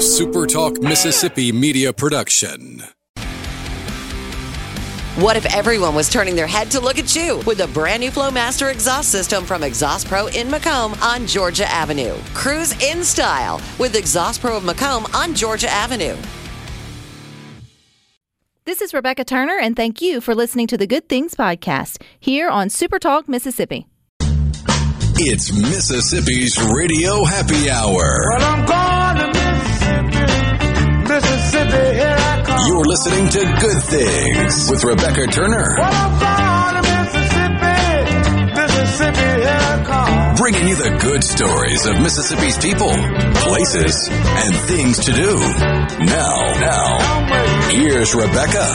A SuperTalk Mississippi media production. What if everyone was turning their head to look at you with a brand new Flowmaster exhaust system from Exhaust Pro in McComb on Georgia Avenue? Cruise in style with Exhaust Pro of McComb on Georgia Avenue. This is Rebecca Turner, and thank you for listening to the Good Things Podcast here on Supertalk Mississippi. It's Mississippi's Radio Happy Hour. Well, You're listening to Good Things with Rebecca Turner. Well, I'm going to Mississippi, Mississippi, here I come. Bringing you the good stories of Mississippi's people, places, and things to do. Now, now, here's Rebecca.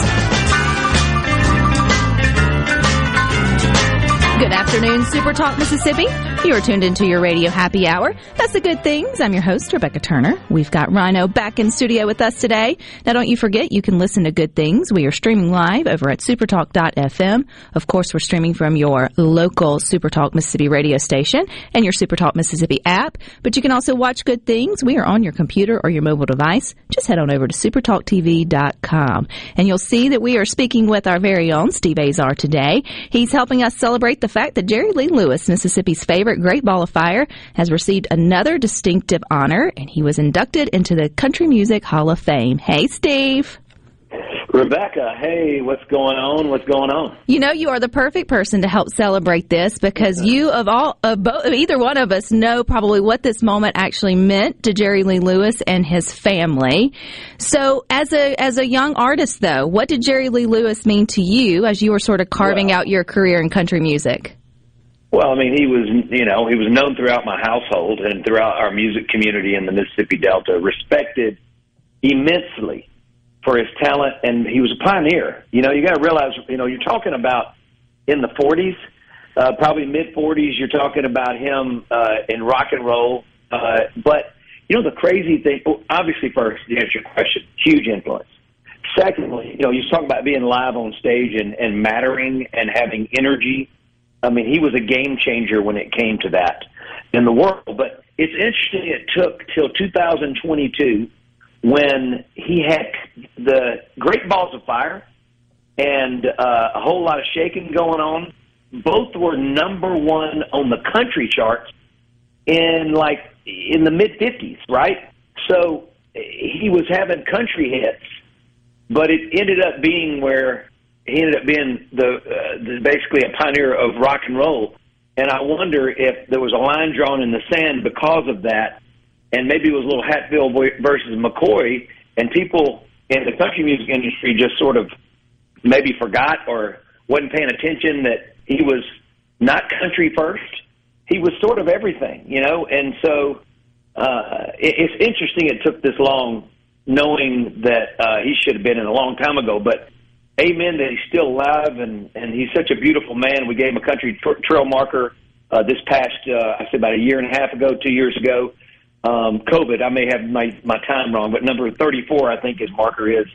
Good afternoon, Super Talk Mississippi. You are tuned into your radio happy hour. That's the good things. I'm your host, Rebecca Turner. We've got Rhino back in studio with us today. Now, don't you forget, you can listen to good things. We are streaming live over at supertalk.fm. Of course, we're streaming from your local Supertalk Mississippi radio station and your Supertalk Mississippi app. But you can also watch good things. We are on your computer or your mobile device. Just head on over to supertalktv.com and you'll see that we are speaking with our very own Steve Azar today. He's helping us celebrate the fact that Jerry Lee Lewis, Mississippi's favorite Great Ball of Fire, has received another distinctive honor, and he was inducted into the Country Music Hall of Fame. Hey, Steve. Rebecca, hey, what's going on? What's going on? You know, you are the perfect person to help celebrate this because you, of all, of both, either one of us, know probably what this moment actually meant to Jerry Lee Lewis and his family. So, as a as a young artist, though, what did Jerry Lee Lewis mean to you as you were sort of carving Well- out your career in country music? Well, I mean, he was, you know, he was known throughout my household and throughout our music community in the Mississippi Delta, respected immensely for his talent, and he was a pioneer. You know, you got to realize, you know, you're talking about in the 40s, uh, probably mid 40s. You're talking about him uh, in rock and roll, uh, but you know, the crazy thing. Obviously, first to answer your question, huge influence. Secondly, you know, you talk about being live on stage and, and mattering and having energy. I mean, he was a game changer when it came to that in the world. But it's interesting it took till 2022 when he had the Great Balls of Fire and uh, a whole lot of shaking going on. Both were number one on the country charts in like in the mid 50s, right? So he was having country hits, but it ended up being where he ended up being the, uh, the basically a pioneer of rock and roll. And I wonder if there was a line drawn in the sand because of that, and maybe it was a little Hatfield versus McCoy, and people in the country music industry just sort of maybe forgot or wasn't paying attention that he was not country first. He was sort of everything, you know. And so uh, it, it's interesting it took this long, knowing that uh, he should have been in a long time ago. But amen that he's still alive and and he's such a beautiful man. We gave him a country tr- trail marker uh, this past uh, I said about a year and a half ago, two years ago. Um, COVID, I may have my my time wrong, but number 34 I think his marker is.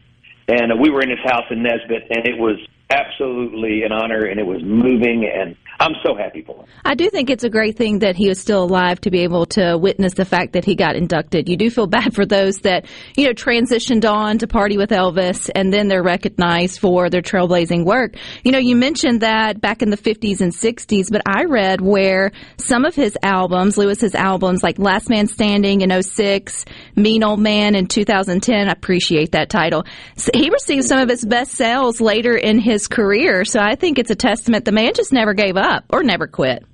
And uh, we were in his house in Nesbit, and it was absolutely an honor, and it was moving, and I'm so happy for him. I do think it's a great thing that he is still alive to be able to witness the fact that he got inducted. You do feel bad for those that, you know, transitioned on to party with Elvis and then they're recognized for their trailblazing work. You know, you mentioned that back in the 50s and 60s, but I read where some of his albums, Lewis's albums, like Last Man Standing in 06, Mean Old Man in 2010, I appreciate that title. He received some of his best sales later in his career. So I think it's a testament the man just never gave up or never quit.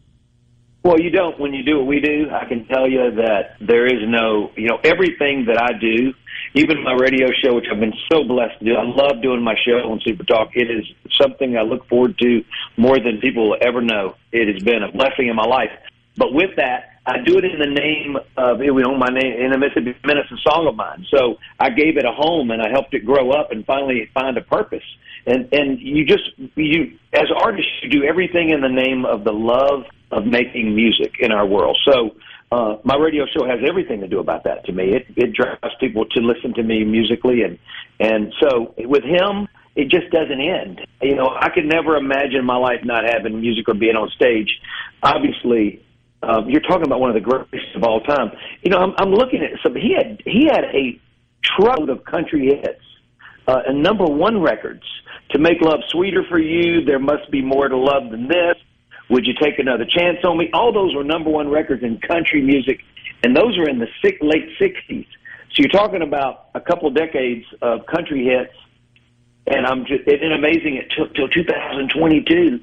Well, you don't when you do what we do. I can tell you that there is no, you know, everything that I do, even my radio show, which I've been so blessed to do. I love doing my show on Super Talk. It is something I look forward to more than people will ever know. It has been a blessing in my life. But with that, I do it in the name of, you know, my name in the Mississippi Minute's a song of mine. So I gave it a home and I helped it grow up and finally find a purpose. And and you just you as artists you do everything in the name of the love of making music in our world. So uh, my radio show has everything to do about that to me. It it drives people to listen to me musically and and so with him it just doesn't end. You know, I could never imagine my life not having music or being on stage. Obviously, um, you're talking about one of the greatest of all time. You know, I'm, I'm looking at some. He had he had a truckload of country hits uh, and number one records. To make love sweeter for you, there must be more to love than this. Would you take another chance on me? All those were number one records in country music, and those were in the six, late '60s. So you're talking about a couple decades of country hits, and I'm just it's amazing. It took till 2022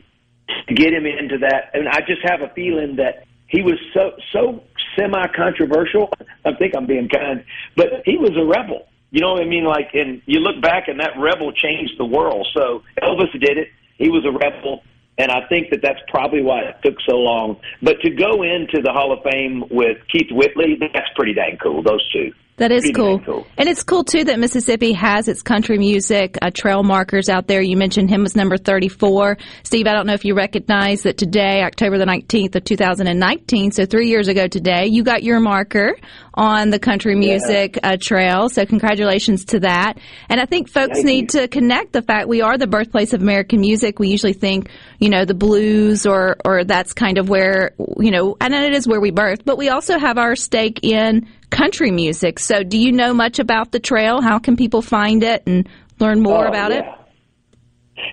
to get him into that, and I just have a feeling that he was so so semi controversial. I think I'm being kind, but he was a rebel. You know what I mean? Like, and you look back, and that rebel changed the world. So Elvis did it. He was a rebel. And I think that that's probably why it took so long. But to go into the Hall of Fame with Keith Whitley, that's pretty dang cool, those two. That is cool. cool. And it's cool, too, that Mississippi has its country music uh, trail markers out there. You mentioned him was number 34. Steve, I don't know if you recognize that today, October the 19th of 2019, so three years ago today, you got your marker on the country music uh, trail. So congratulations to that. And I think folks Thank need you. to connect the fact we are the birthplace of American music. We usually think, you know, the blues or, or that's kind of where, you know, and then it is where we birth, but we also have our stake in country music. So do you know much about the trail? How can people find it and learn more Oh, about it? yeah.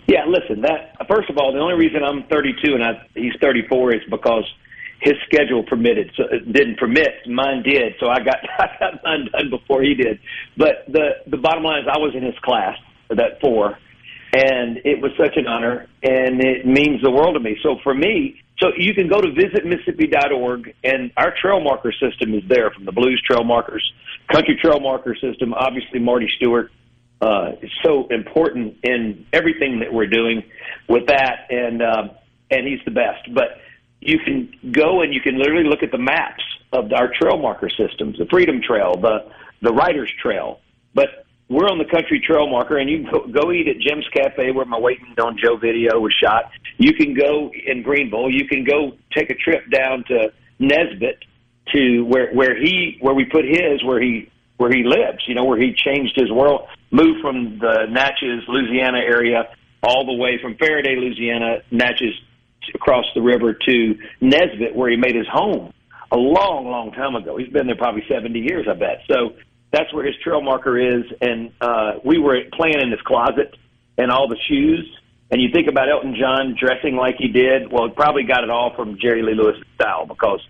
Yeah, listen. That first of all, the only reason I'm 32 and I, he's 34 is because his schedule permitted. So it didn't permit. Mine did. So I got I got mine done before he did. But the the bottom line is, I was in his class that four, and it was such an honor, and it means the world to me. So for me, so you can go to visitmississippi.org, and our trail marker system is there from the blues trail markers, country trail marker system. Obviously, Marty Stuart uh, is so important in everything that we're doing with that, and um, and he's the best. But you can go and you can literally look at the maps of our trail marker systems, the Freedom Trail, the the Writers Trail. But we're on the Country Trail Marker, and you can go, go eat at Jim's Cafe where my Waiting on Joe video was shot. You can go in Greenville. You can go take a trip down to Nesbit to where where he where we put his where he where he lives. You know where he changed his world, moved from the Natchez, Louisiana area all the way from Ferriday, Louisiana, Natchez across the river to Nesbit, where he made his home a long, long time ago. He's been there probably 70 years, I bet. So that's where his trail marker is. And uh, we were playing in his closet and all the shoes. And you think about Elton John dressing like he did. Well, he probably got it all from Jerry Lee Lewis' style because.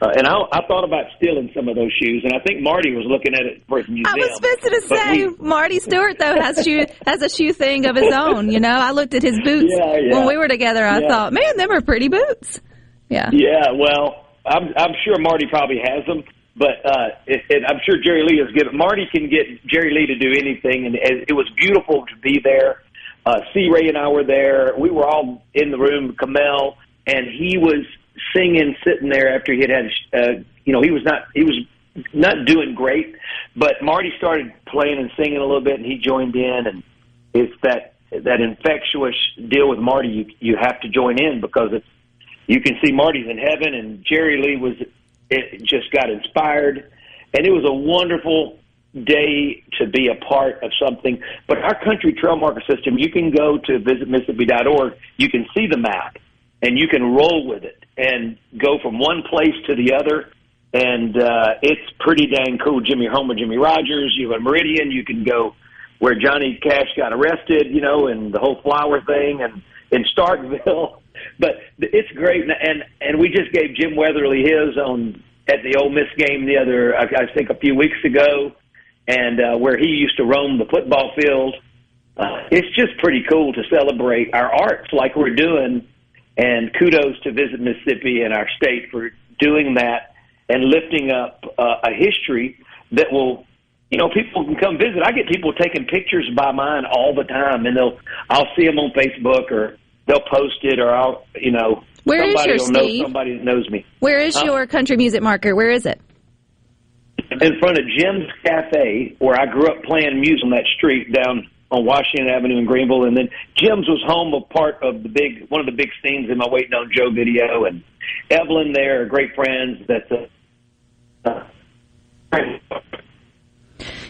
Uh, and I, I thought about stealing some of those shoes, and I think Marty was looking at it for his museum. I was fixing to say, we- Marty Stuart though has shoe has a shoe thing of his own. You know, I looked at his boots Yeah, yeah. when we were together. I Yeah. thought, man, them are pretty boots. Yeah. Yeah, well, I'm I'm sure Marty probably has them, but uh, it, it, I'm sure Jerry Lee has given. Marty can get Jerry Lee to do anything, and it, it was beautiful to be there. Uh, C. Ray and I were there. We were all in the room. Kamel and he was singing, sitting there after he had had. Uh, you know, he was not he was not doing great, but Marty started playing and singing a little bit, and he joined in, and it's that that infectious deal with Marty. You you have to join in because it's you can see Marty's in heaven, and Jerry Lee was it just got inspired, and it was a wonderful day to be a part of something. But our country trail marker system, you can go to visitmississippi.org, you can see the map, and you can roll with it and go from one place to the other. And uh, it's pretty dang cool. Jimmy Homer, Jimmie Rodgers, you have a Meridian, you can go where Johnny Cash got arrested, you know, and the whole flower thing, and in Starkville. But it's great, and and, and we just gave Jim Weatherly his on at the Ole Miss game the other, I, I think, a few weeks ago, and uh, where he used to roam the football field. Uh, it's just pretty cool to celebrate our arts like we're doing, and kudos to Visit Mississippi and our state for doing that and lifting up uh, a history that will you know, people can come visit. I get people taking pictures by mine all the time, and they'll I'll see them on Facebook or they'll post it, or I'll you know Where is somebody your will know Steve? somebody that knows me Where is Huh? your country music marker? Where is it? in front of Jim's Cafe, where I grew up playing music on that street down on Washington Avenue in Greenville, and then Jim's was home of part of the big one of the big scenes in my Waiting on Joe video, and Evelyn there great friends. That's a. Uh,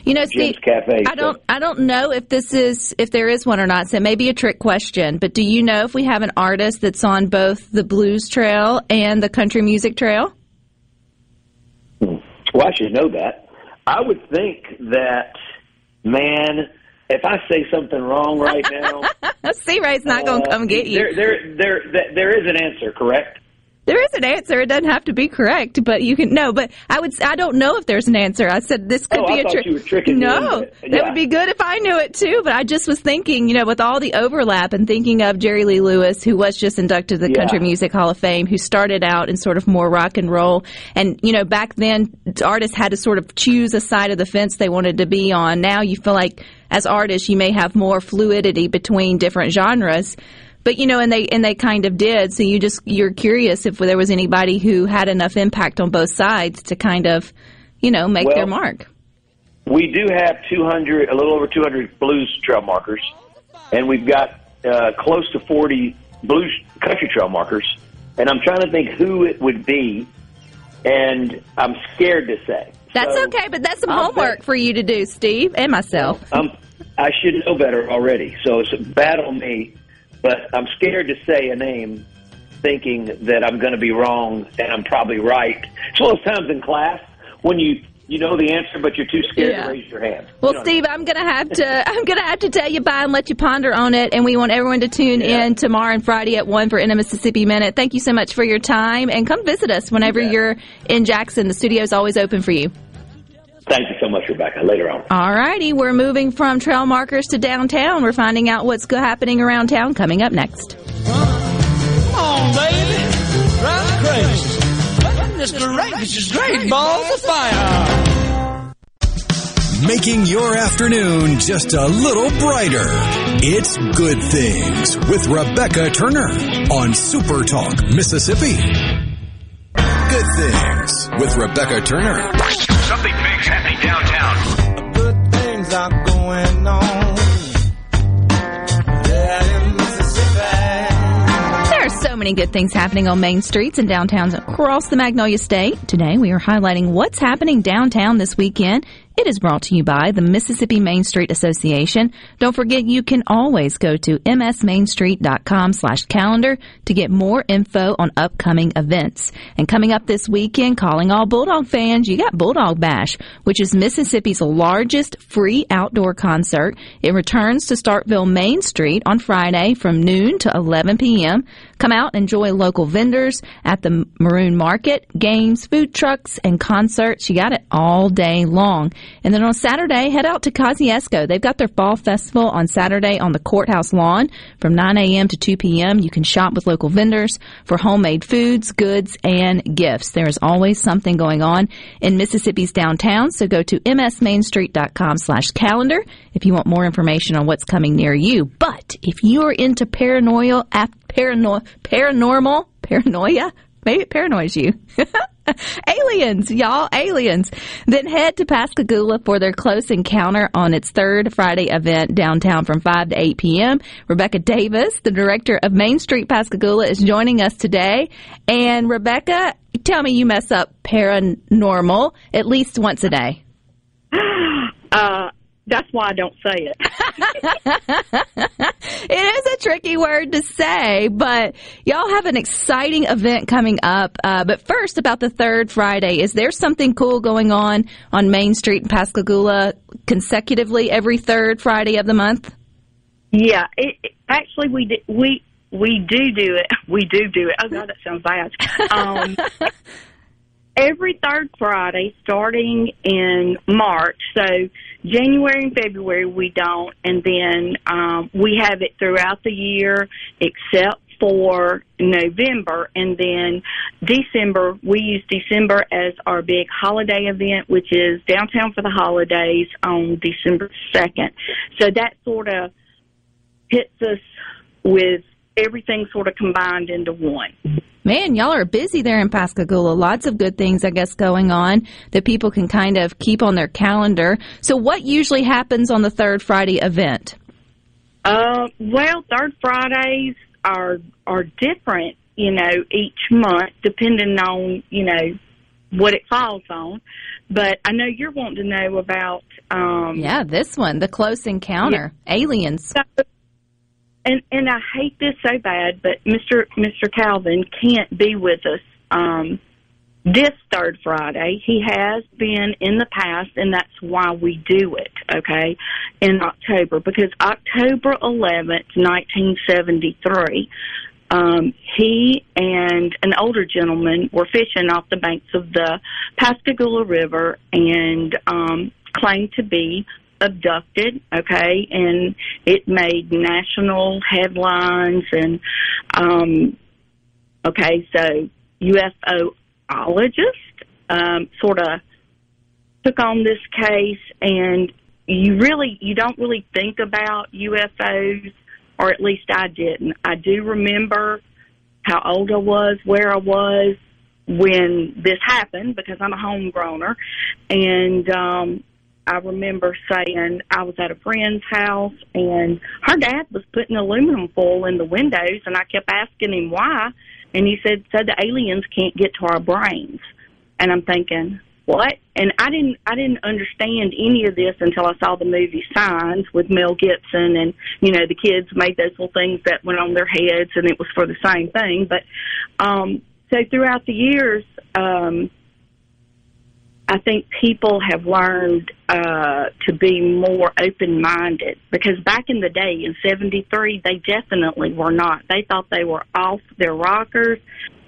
You know, Jim's Steve, Cafe. I don't I don't know if this is if there is one or not. So it may be a trick question, but do you know if we have an artist that's on both the blues trail and the country music trail? Well, I should know that. I would think that man, if I say something wrong right now, C Ray's not going to uh, come get you. There, there, there, there is an answer, correct? There is an answer. It doesn't have to be correct, but you can no. But I would. I don't know if there's an answer. I said this could Oh, be I a trick. tricking No, it. that Yeah. would be good if I knew it too. But I just was thinking, you know, with all the overlap and thinking of Jerry Lee Lewis, who was just inducted to the Yeah. Country Music Hall of Fame, who started out in sort of more rock and roll, and you know, back then artists had to sort of choose a side of the fence they wanted to be on. Now you feel like as artists, you may have more fluidity between different genres. But you know, and they and they kind of did. So you just you're curious if there was anybody who had enough impact on both sides to kind of, you know, make Well- their mark. We do have 200, a little over 200 blues trail markers, and we've got uh, close to 40 blues country trail markers. And I'm trying to think who it would be, and I'm scared to say. That's So, okay, but that's some I'll homework bet- for you to do, Steve, and myself. Um, I should know better already, so it's bad on me. But I'm scared to say a name, thinking that I'm going to be wrong and I'm probably right. It's one of those times in class when you you know the answer, but you're too scared Yeah. to raise your hand. Well, You know, Steve, I'm gonna have to I'm gonna have to tell you bye and let you ponder on it. And we want everyone to tune Yeah. in tomorrow and Friday at one for In a Mississippi Minute. Thank you so much for your time, and come visit us whenever bet. you're in Jackson. The studio's always open for you. Thank you so much, Rebecca. Later on. All righty, we're moving from trail markers to downtown. We're finding out what's happening around town coming up next. Come on, baby. Drive crazy. This is great. This is great. Balls of fire. Making your afternoon just a little brighter. It's Good Things with Rebecca Turner on Super Talk, Mississippi. Good Things with Rebecca Turner. Good things happening on main streets and downtowns across the Magnolia State. Today we are highlighting what's happening downtown this weekend. It is brought to you by the Mississippi Main Street Association. Don't forget you can always go to msmainstreet.com slash calendar to get more info on upcoming events. And coming up this weekend, calling all Bulldog fans, you got Bulldog Bash, which is Mississippi's largest free outdoor concert. It returns to Starkville Main Street on Friday from noon to 11 p.m. Come out and enjoy local vendors at the Maroon Market, games, food trucks, and concerts. You got it all day long. And then on Saturday, head out to Kosciusko. They've got their fall festival on Saturday on the courthouse lawn from 9 a.m. to 2 p.m. You can shop with local vendors for homemade foods, goods, and gifts. There is always something going on in Mississippi's downtown, so go to msmainstreet.com slash calendar if you want more information on what's coming near you. But if you are into paranoia, parano- paranormal, paranoia, maybe it paranoids you. aliens, y'all, aliens. Then head to Pascagoula for their close encounter on its third Friday event downtown from 5 to 8 p.m. Rebecca Davis, the director of Main Street Pascagoula, is joining us today. And Rebecca, tell me you mess up paranormal at least once a day. Uh, that's why I don't say it. it is a tricky word to say, but y'all have an exciting event coming up. Uh, but first, about the third Friday, is there something cool going on on Main Street in Pascagoula consecutively every third Friday of the month? yeah, it, it- actually we do, we we do do it. We do do it. Oh God, that sounds bad. Um, every third Friday, starting in March. So January and February we don't, and then um, we have it throughout the year except for November, and then December. We use December as our big holiday event, which is downtown for the holidays on December second. So that sort of hits us with everything sort of combined into one. Man, y'all are busy there in Pascagoula. Lots of good things, I guess, going on that people can kind of keep on their calendar. So, what usually happens on the third Friday event? Uh, well, third Fridays are are different, you know, each month depending on you know what it falls on. But I know you're wanting to know about um, Yeah, this one, the close encounter, aliens. So, and and I hate this so bad, but Mr. Mr. Calvin can't be with us um, this third Friday. He has been in the past, and that's why we do it. okay, in October because October 11th, 1973, um, he and an older gentleman were fishing off the banks of the Pascagoula River and um, claimed to be abducted, okay, and it made national headlines and um okay, so UFOologist um sort of took on this case and you really you don't really think about UFOs or at least I didn't. I do remember how old I was, where I was when this happened because I'm a homegrowner and um I remember saying I was at a friend's house and her dad was putting aluminum foil in the windows and I kept asking him why and he said so the aliens can't get to our brains. And I'm thinking, what? And I didn't I didn't understand any of this until I saw the movie Signs with Mel Gibson and you know the kids made those little things that went on their heads and it was for the same thing. But um so throughout the years, um I think people have learned uh, to be more open minded because back in the day in 73, they definitely were not. They thought they were off their rockers,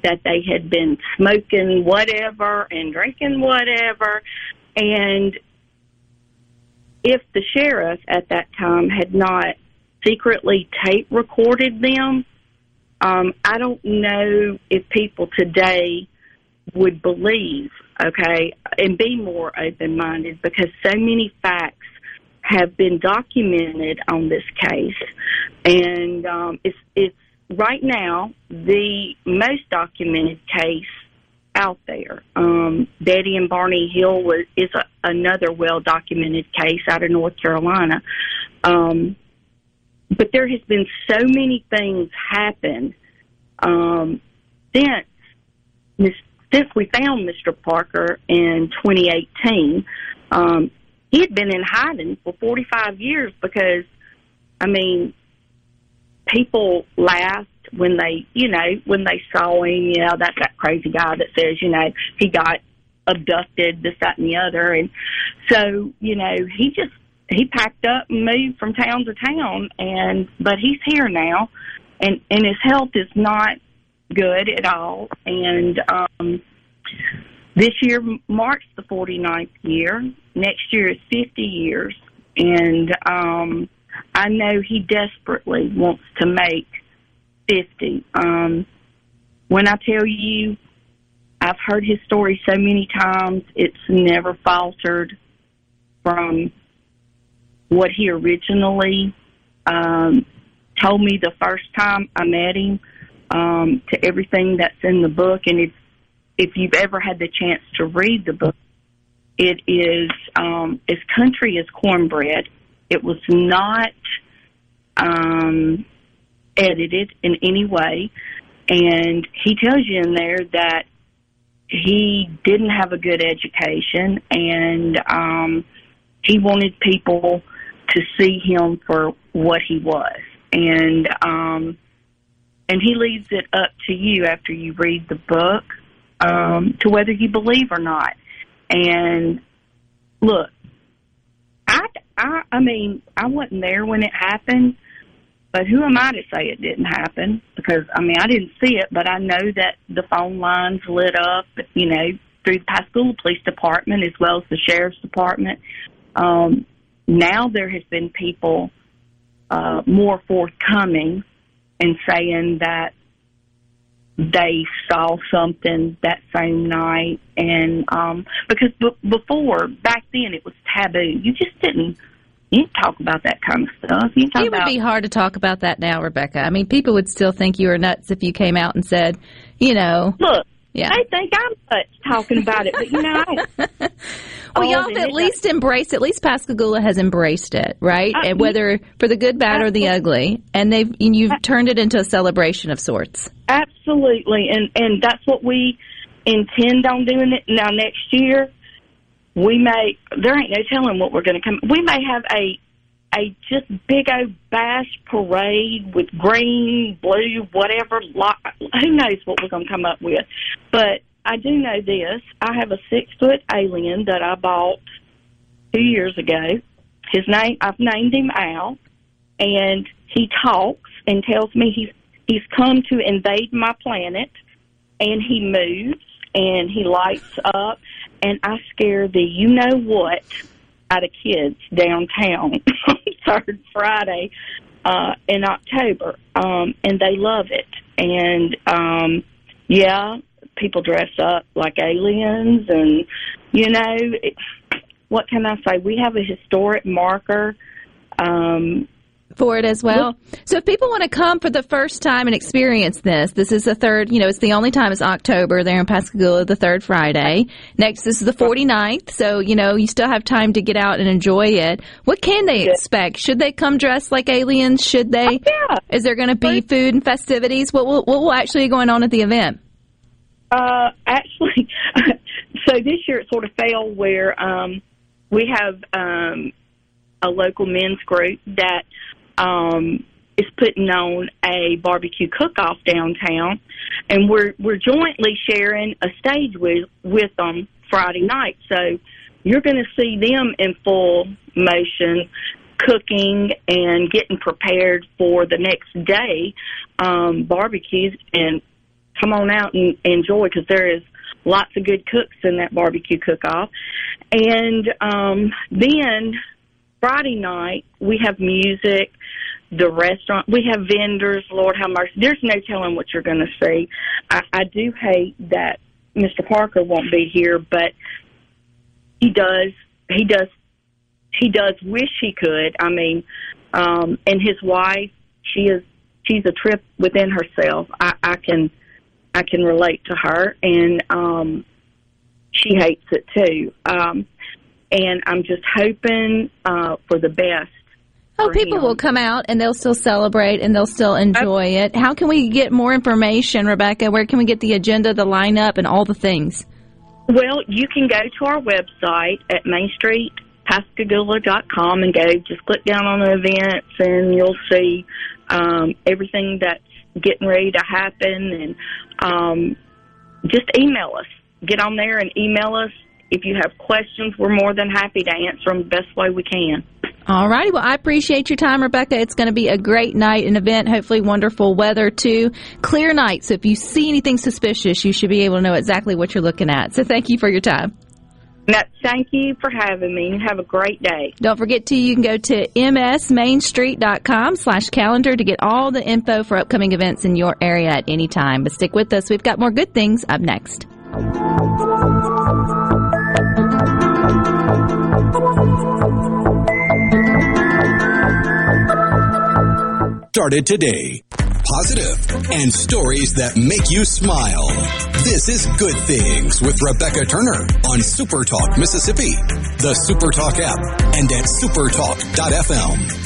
that they had been smoking whatever and drinking whatever. And if the sheriff at that time had not secretly tape recorded them, um, I don't know if people today would believe okay, and be more open minded because so many facts have been documented on this case, and um, it's it's right now the most documented case out there. Um, Betty and Barney Hill was is a, another well documented case out of North Carolina. Um, but there has been so many things happen um, since Miss since we found Mr. Parker in 2018, um, he had been in hiding for 45 years because, I mean, people laughed when they, you know, when they saw him. You know, that's that crazy guy that says, you know, he got abducted, this, that, and the other. And so, you know, he just he packed up and moved from town to town. And but he's here now, and and his health is not good at all. And um, this year marks the 49th year. Next year is 50 years. And um, I know he desperately wants to make 50. Um, when I tell you, I've heard his story so many times, it's never faltered from what he originally um, told me the first time I met him um, to everything that's in the book. And if, if you've ever had the chance to read the book, it is um, as country as cornbread. It was not um, edited in any way. And he tells you in there that he didn't have a good education and um, he wanted people to see him for what he was. And um, and he leaves it up to you after you read the book um, to whether you believe or not. And look, I, I, I mean, I wasn't there when it happened, but who am I to say it didn't happen? Because I mean, I didn't see it, but I know that the phone lines lit up, you know, through the high Pascagoula Police Department as well as the Sheriff's Department. Um, now there has been people uh, more forthcoming and saying that they saw something that same night. And um because b- before back then it was taboo. You just didn't you didn't talk about that kind of stuff. You talk it would about be hard to talk about that now rebecca. I mean people would still think you were nuts if you came out and said you know look Yeah. they think i'm nuts talking about it but you know I, well, y'all have at least embraced. At least Pascagoula has embraced it, right? Uh, and whether for the good, bad, or the ugly, and they've and you've turned it into a celebration of sorts. Absolutely, and and that's what we intend on doing it. Now next year, we may there ain't no telling what we're going to come. We may have a a just big old bash parade with green, blue, whatever. Who knows what we're going to come up with? But I do know this: I have a six foot alien that I bought two years ago, his name I've named him Al, and he talks and tells me he's he's come to invade my planet, and he moves and he lights up, and I scare the you know what out of kids downtown third Friday uh, in October, um, and they love it. And um, yeah, people dress up like aliens, and you know, it, what can I say? We have a historic marker. Um, for it as well. So if people want to come for the first time and experience this, this is the third, you know, it's the only time it's October there in Pascagoula, the third Friday. Next, this is the 49th. So, you know, you still have time to get out and enjoy it. What can they expect? Should they come dressed like aliens? Should they? yeah. Is there going to be food and festivities? What will, what will actually be going on at the event? Uh, actually, so this year it sort of fell where um, we have um, a local men's group that um, is putting on a barbecue cook-off downtown, and we're we're jointly sharing a stage with with them Friday night. So you're going to see them in full motion, cooking and getting prepared for the next day um, barbecues. And come on out and enjoy because there is lots of good cooks in that barbecue cook-off. And um, then Friday night we have music. The restaurant we have vendors. Lord have mercy. There's no telling what you're going to see. I, I do hate that Mr. Parker won't be here, but he does. He does. He does wish he could. I mean, um, and his wife. She is. She's a trip within herself. I, I can. I can relate to her, and um, she hates it too. Um, and I'm just hoping uh, for the best. Oh, people him. will come out and they'll still celebrate and they'll still enjoy it. How can we get more information, Rebecca? Where can we get the agenda, the lineup, and all the things? Well, you can go to our website at mainstreetpascagoula.com and go just click down on the events and you'll see um, everything that's getting ready to happen and um, just email us. Get on there and email us. If you have questions, we're more than happy to answer them the best way we can. All righty. Well, I appreciate your time, Rebecca. It's going to be a great night and event. Hopefully, wonderful weather too. Clear night. So if you see anything suspicious, you should be able to know exactly what you're looking at. So thank you for your time. Now, thank you for having me. Have a great day. Don't forget to you can go to msmainstreet.com slash calendar to get all the info for upcoming events in your area at any time. But stick with us. We've got more good things up next. Started today. Positive and stories that make you smile. This is Good Things with Rebecca Turner on Super Talk Mississippi, the Super Talk app, and at supertalk.fm.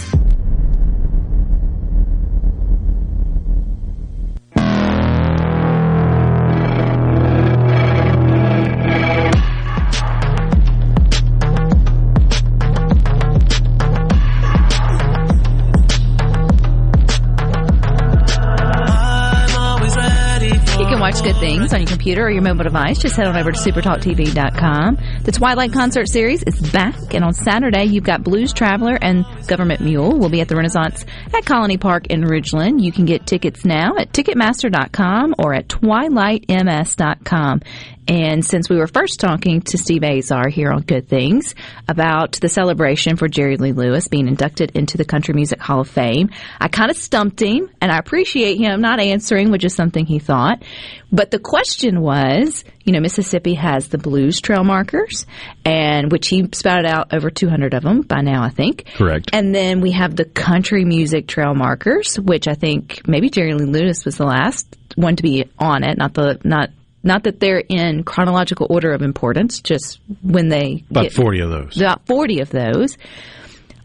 watch good things on your computer or your mobile device. Just head on over to supertalktv.com. The Twilight concert series is back, and on Saturday you've got Blues Traveler and Government Mule We'll be at the Renaissance at Colony Park in Ridgeland. You can get tickets now at Ticketmaster.com or at twilightms.com. And since we were first talking to Steve Azar here on Good Things about the celebration for Jerry Lee Lewis being inducted into the Country Music Hall of Fame, I kind of stumped him, and I appreciate him not answering, which is something he thought. But the question was, you know, Mississippi has the blues trail markers, and which he spouted out over 200 of them by now, I think. Correct. And then we have the country music trail markers, which I think maybe Jerry Lee Lewis was the last one to be on it, not the not not that they're in chronological order of importance, just when they About get 40 of those. about 40 of those.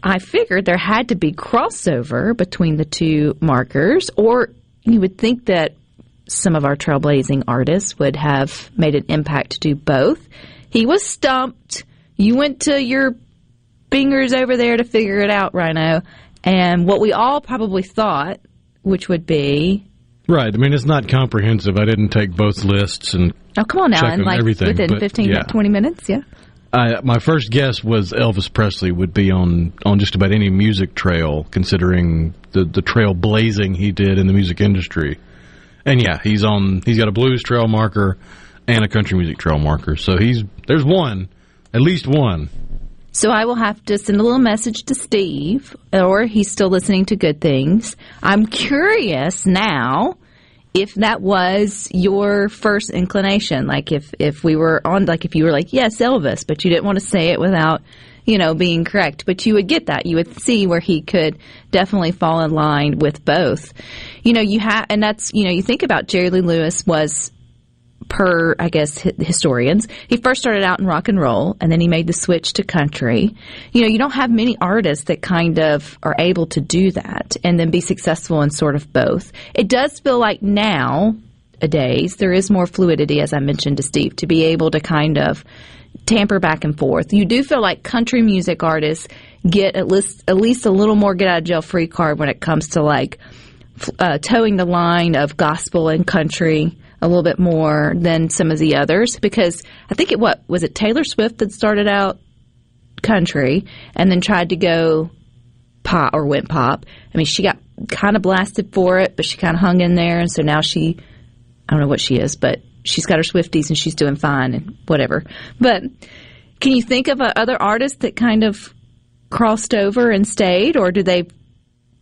I figured there had to be crossover between the two markers, or you would think that some of our trailblazing artists would have made an impact to do both. He was stumped. You went to your fingers over there to figure it out, Rhino. And what we all probably thought, which would be, Right. I mean, it's not comprehensive. I didn't take both lists and oh, come on now, Check and like everything, within but 15, yeah. 20 minutes, yeah. I, my first guess was Elvis Presley would be on, on just about any music trail, considering the, the trail blazing he did in the music industry. And yeah, he's on. He's got a blues trail marker and a country music trail marker. So he's there's one, at least one. So I will have to send a little message to Steve, or he's still listening to good things. I'm curious now if that was your first inclination, like if if we were on, like if you were like yes Elvis, but you didn't want to say it without you know being correct, but you would get that, you would see where he could definitely fall in line with both. You know, you have, and that's you know you think about Jerry Lee Lewis was per I guess historians. He first started out in rock and roll, and then he made the switch to country. You know, you don't have many artists that kind of are able to do that and then be successful in sort of both. It does feel like now days there is more fluidity, as I mentioned to Steve, to be able to kind of tamper back and forth. You do feel like country music artists get at least at least a little more get out of jail free card when it comes to like uh, toeing the line of gospel and country a little bit more than some of the others because I think it what was it Taylor Swift that started out country and then tried to go pop or went pop. I mean, she got kind of blasted for it, but she kind of hung in there, and so now she I don't know what she is, but she's got her Swifties and she's doing fine and whatever. But can you think of uh, other artists that kind of crossed over and stayed, or do they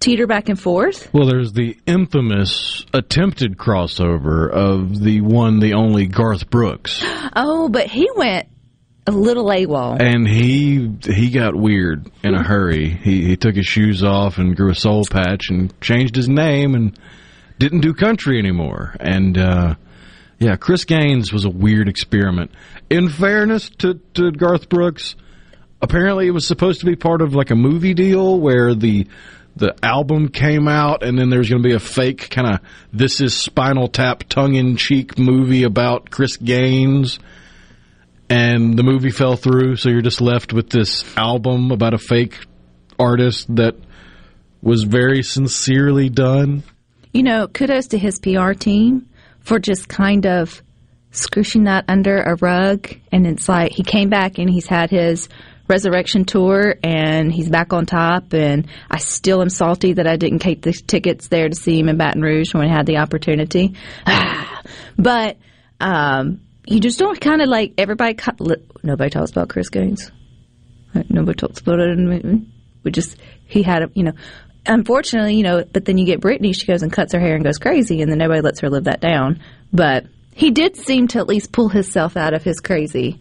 teeter back and forth? Well, there's the infamous attempted crossover of the one, the only Garth Brooks. Oh, but he went a little AWOL. And he he got weird in a hurry. He he took his shoes off and grew a soul patch and changed his name and didn't do country anymore. And uh, yeah, Chris Gaines was a weird experiment. In fairness to to Garth Brooks, apparently it was supposed to be part of like a movie deal where the the album came out and then there's going to be a fake kind of this is spinal tap tongue in cheek movie about Chris Gaines. And the movie fell through so you're just left with this album about a fake artist that was very sincerely done. You know kudos to his PR team for just kind of scooshing that under a rug. And it's like he came back and he's had his resurrection tour and he's back on top and I still am salty that I didn't take the tickets there to see him in Baton Rouge when I had the opportunity. but um, you just don't kind of like everybody. Nobody talks about Chris Gaines. Nobody talks about it. We just he had a you know. Unfortunately, you know, but then you get Britney, She goes and cuts her hair and goes crazy, and then nobody lets her live that down. But he did seem to at least pull himself out of his crazy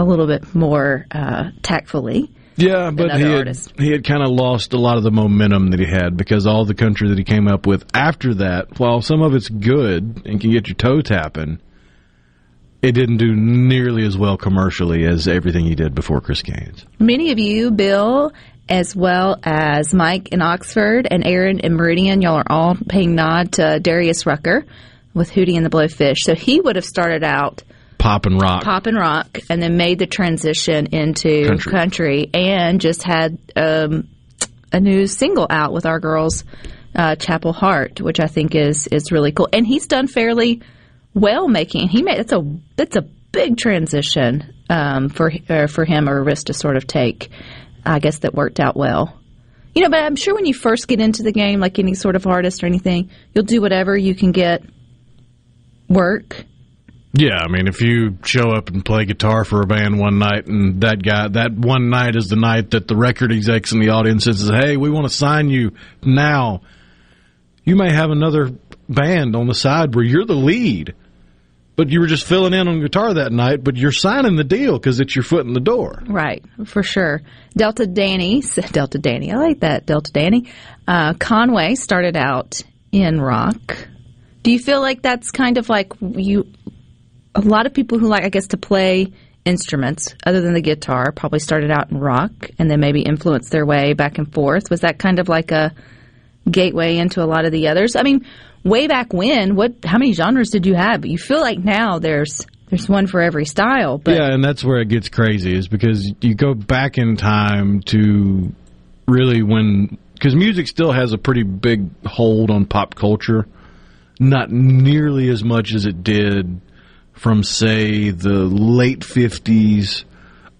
a little bit more uh, tactfully. Yeah, but he had, he had kind of lost a lot of the momentum that he had because all the country that he came up with after that, while some of it's good and can get your toe tapping, it didn't do nearly as well commercially as everything he did before Chris Gaines. Many of you, Bill, as well as Mike in Oxford and Aaron in Meridian, y'all are all paying nod to Darius Rucker with Hootie and the Blowfish. So he would have started out – pop and rock, pop and rock, and then made the transition into country, country and just had um, a new single out with our girls, uh, Chapel Hart, which I think is is really cool. And he's done fairly well making. He made that's a that's a big transition um, for uh, for him or risk to sort of take. I guess that worked out well. You know, but I'm sure when you first get into the game, like any sort of artist or anything, you'll do whatever you can get work yeah, I mean, if you show up and play guitar for a band one night, and that guy, that one night is the night that the record execs in the audience says, "Hey, we want to sign you now," you may have another band on the side where you're the lead, but you were just filling in on guitar that night, but you're signing the deal because it's your foot in the door. Right, for sure. Delta Danny, Delta Danny, I like that Delta Danny. Uh, Conway started out in rock. Do you feel like that's kind of like you a lot of people who like, I guess, to play instruments other than the guitar probably started out in rock and then maybe influenced their way back and forth. Was that kind of like a gateway into a lot of the others? I mean, way back when, what? How many genres did you have? You feel like now there's there's one for every style. But yeah, and that's where it gets crazy is because you go back in time to really when because music still has a pretty big hold on pop culture, not nearly as much as it did from say the late 50s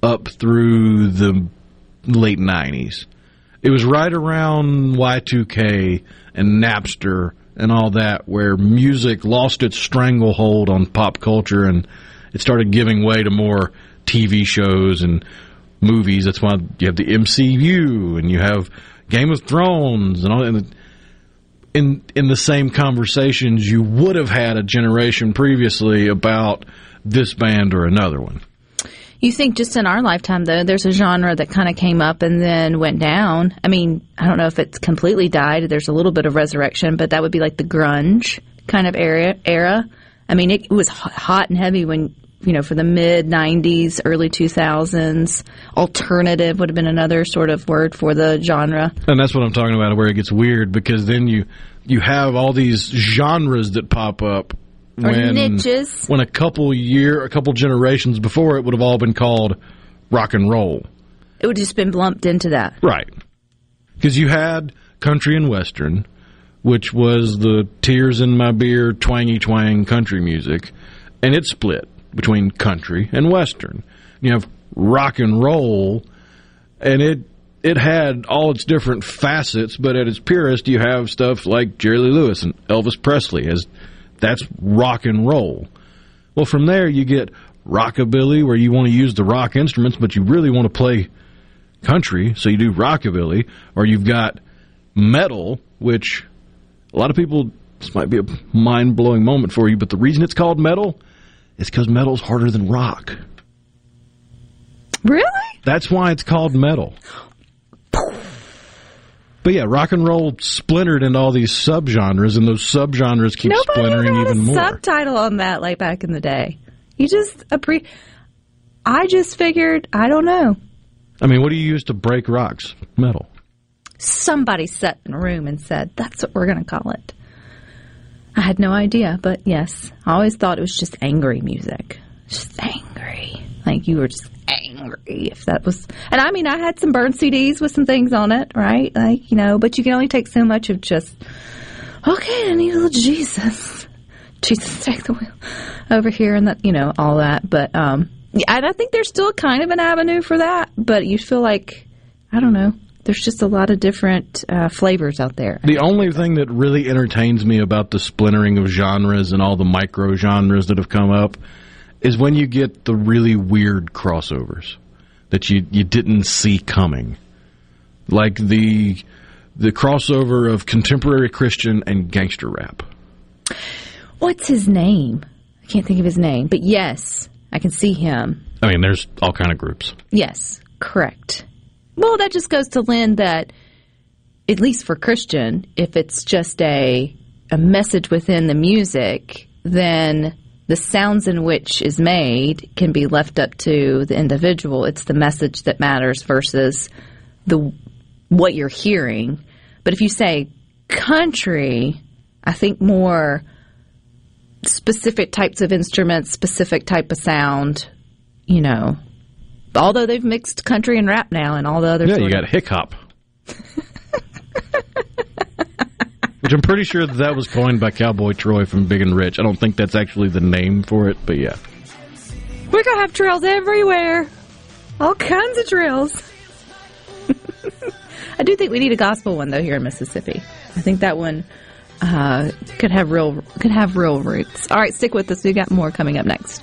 up through the late 90s. It was right around Y2K and Napster and all that where music lost its stranglehold on pop culture and it started giving way to more TV shows and movies. That's why you have the MCU and you have Game of Thrones and all and in in the same conversations you would have had a generation previously about this band or another one. You think just in our lifetime, though, there's a genre that kind of came up and then went down. I mean, I don't know if it's completely died. There's a little bit of resurrection, but that would be like the grunge kind of era. Era. I mean, it was hot and heavy when you know for the mid '90s, early 2000s. Alternative would have been another sort of word for the genre. And that's what I'm talking about, where it gets weird because then you you have all these genres that pop up Or when niches. when a couple year, a couple generations before it would have all been called rock and roll. It would have just been lumped into that. Right. Because you had country and western, which was the tears in my beer, twangy twang country music, and it split between country and western. You have rock and roll, and it it had all its different facets, but at its purest, you have stuff like Jerry Lee Lewis and Elvis Presley as that's rock and roll. Well, from there you get rockabilly, where you want to use the rock instruments, but you really want to play country, so you do rockabilly, or you've got metal, which a lot of people this might be a mind blowing moment for you, but the reason it's called metal is because metal's harder than rock. Really? That's why it's called metal. But yeah, rock and roll splintered into all these subgenres, and those subgenres keep Nobody splintering even a more. subtitle on that like back in the day. You just appre- I just figured I don't know. I mean, what do you use to break rocks? Metal. Somebody sat in a room and said that's what we're going to call it. I had no idea, but yes, I always thought it was just angry music, just angry. Like you were just angry if that was. And I mean, I had some burn CDs with some things on it, right? Like you know, but you can only take so much of just. Okay, I need a little Jesus. Jesus, take the wheel over here, and that you know all that. But um, and I think there's still kind of an avenue for that. But you feel like I don't know. There's just a lot of different uh, flavors out there. The only thing that really entertains me about the splintering of genres and all the micro genres that have come up is when you get the really weird crossovers that you, you didn't see coming. Like the the crossover of contemporary Christian and gangster rap. What's his name? I can't think of his name, but yes, I can see him. I mean, there's all kind of groups. Yes, correct. Well, that just goes to lend that, at least for Christian, if it's just a a message within the music, then the sounds in which is made can be left up to the individual. It's the message that matters versus the what you're hearing. But if you say country, I think more specific types of instruments, specific type of sound, you know. Although they've mixed country and rap now and all the other stuff. Yeah, you got hip hop. Which I'm pretty sure that, that was coined by Cowboy Troy from Big and Rich. I don't think that's actually the name for it, but yeah. We're gonna have trails everywhere. All kinds of trails. I do think we need a gospel one though here in Mississippi. I think that one uh, could have real could have real roots. All right, stick with us. We got more coming up next.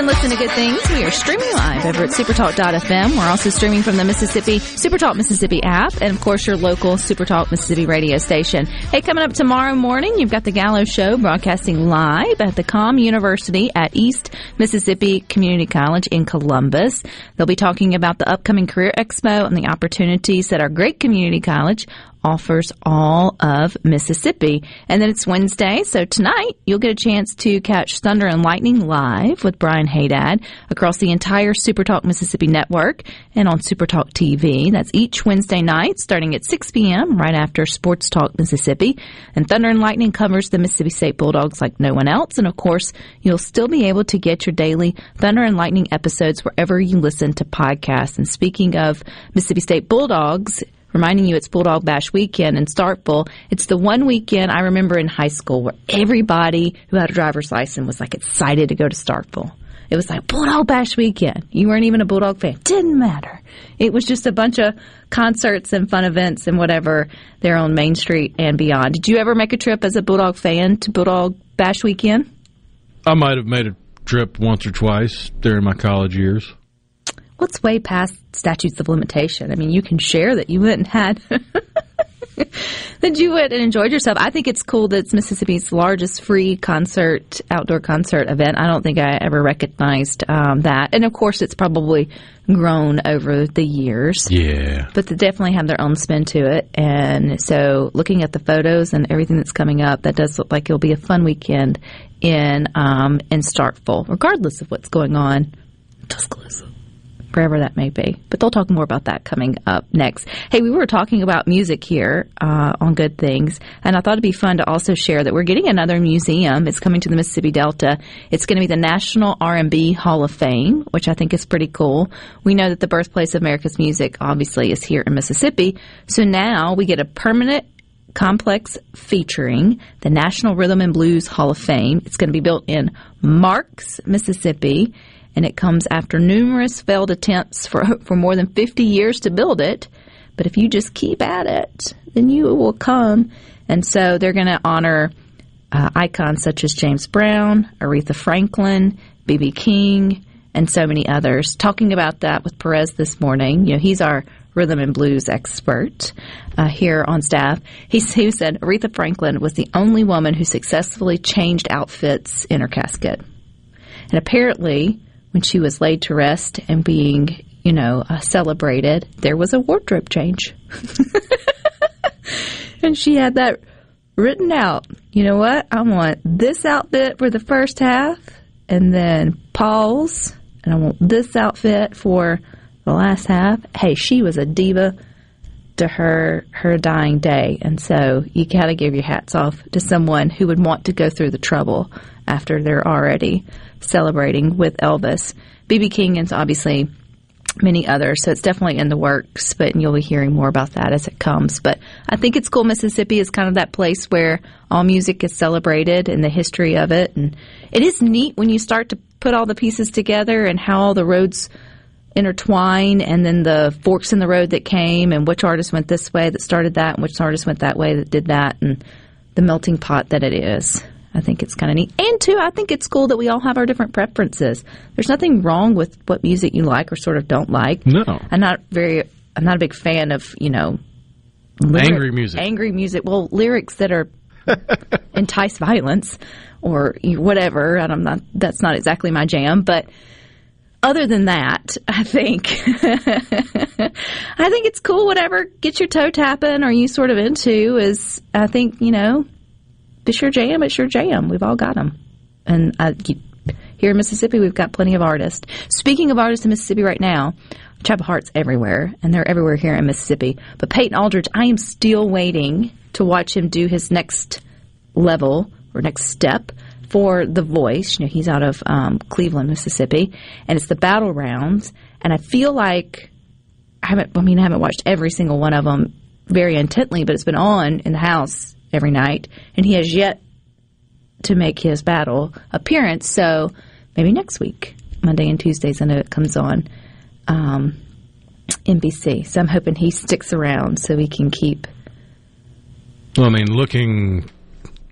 Can listen to good things. We are streaming live over at supertalk.fm. We're also streaming from the Mississippi Supertalk Mississippi app and of course your local Supertalk Mississippi radio station. Hey, coming up tomorrow morning, you've got the Gallo Show broadcasting live at the Communiversity at East Mississippi Community College in Columbus. They'll be talking about the upcoming Career Expo and the opportunities that our great community college offers all of Mississippi. And then it's Wednesday, so tonight you'll get a chance to catch Thunder and Lightning live with Brian Hadad across the entire Supertalk Mississippi network and on Supertalk TV. That's each Wednesday night starting at 6 p.m. right after Sports Talk Mississippi. And Thunder and Lightning covers the Mississippi State Bulldogs like no one else. And of course, you'll still be able to get your daily Thunder and Lightning episodes wherever you listen to podcasts. And speaking of Mississippi State Bulldogs, reminding you it's Bulldog Bash weekend in Starkville. It's the one weekend I remember in high school where everybody who had a driver's license was like excited to go to Starkville. It was like Bulldog Bash weekend. You weren't even a Bulldog fan. Didn't matter. It was just a bunch of concerts and fun events and whatever there on Main Street and beyond. Did you ever make a trip as a Bulldog fan to Bulldog Bash weekend? I might have made a trip once or twice during my college years. What's way past statutes of limitation? I mean, you can share that you went and had that you went and enjoyed yourself. I think it's cool that it's Mississippi's largest free concert, outdoor concert event. I don't think I ever recognized um, that. And of course, it's probably grown over the years. Yeah. But they definitely have their own spin to it. And so looking at the photos and everything that's coming up, that does look like it'll be a fun weekend in, um, in Starkville, regardless of what's going on. Tuscaloosa wherever that may be. But they'll talk more about that coming up next. Hey, we were talking about music here uh, on Good Things, and I thought it'd be fun to also share that we're getting another museum. It's coming to the Mississippi Delta. It's going to be the National R&B Hall of Fame, which I think is pretty cool. We know that the birthplace of America's music obviously is here in Mississippi, so now we get a permanent complex featuring the National Rhythm and Blues Hall of Fame. It's going to be built in Marks, Mississippi and it comes after numerous failed attempts for, for more than 50 years to build it. But if you just keep at it, then you will come. And so they're going to honor uh, icons such as James Brown, Aretha Franklin, B.B. King, and so many others. Talking about that with Perez this morning, you know, he's our rhythm and blues expert uh, here on staff. He, he said Aretha Franklin was the only woman who successfully changed outfits in her casket. And apparently, when she was laid to rest and being, you know, uh, celebrated, there was a wardrobe change. and she had that written out. You know what? I want this outfit for the first half, and then Paul's, and I want this outfit for the last half. Hey, she was a diva to her her dying day, and so you gotta give your hats off to someone who would want to go through the trouble after they're already celebrating with Elvis. BB King and obviously many others. So it's definitely in the works, but you'll be hearing more about that as it comes. But I think it's cool. Mississippi is kind of that place where all music is celebrated and the history of it. And it is neat when you start to put all the pieces together and how all the roads intertwine and then the forks in the road that came and which artist went this way that started that and which artist went that way that did that and the melting pot that it is. I think it's kind of neat. And two, I think it's cool that we all have our different preferences. There's nothing wrong with what music you like or sort of don't like. No. I'm not very I'm not a big fan of, you know, angry music. Angry music. Well, lyrics that are entice violence or whatever, and I'm not that's not exactly my jam, but other than that, I think I think it's cool whatever gets your toe tapping or you sort of into is I think, you know, it's your jam. It's your jam. We've all got them. And I, here in Mississippi, we've got plenty of artists. Speaking of artists in Mississippi right now, Chapel Hart's everywhere, and they're everywhere here in Mississippi. But Peyton Aldridge, I am still waiting to watch him do his next level or next step for The Voice. You know, he's out of um, Cleveland, Mississippi, and it's the battle rounds. And I feel like I haven't. I mean, I haven't watched every single one of them very intently, but it's been on in the house every night, and he has yet to make his battle appearance. So maybe next week, Monday and Tuesdays, I know it comes on um, NBC. So I'm hoping he sticks around so we can keep. Well, I mean, looking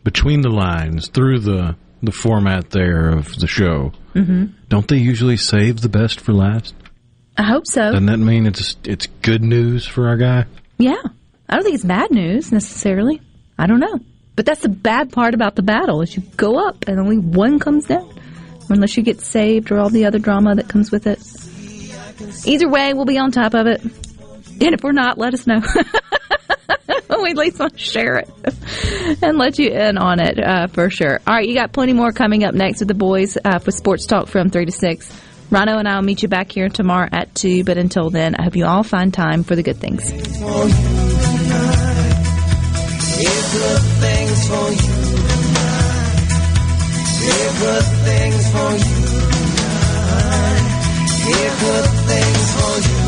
between the lines through the the format there of the show, hmm don't they usually save the best for last? I hope so. Doesn't that mean it's it's good news for our guy? Yeah. I don't think it's bad news necessarily. I don't know. But that's the bad part about the battle is you go up and only one comes down. Unless you get saved or all the other drama that comes with it. Either way, we'll be on top of it. And if we're not, let us know. we at least want to share it and let you in on it uh, for sure. All right, you got plenty more coming up next with the boys uh, for Sports Talk from 3 to 6. Rhino and I will meet you back here tomorrow at 2. But until then, I hope you all find time for the good things. Good things for you good things for you good things for you.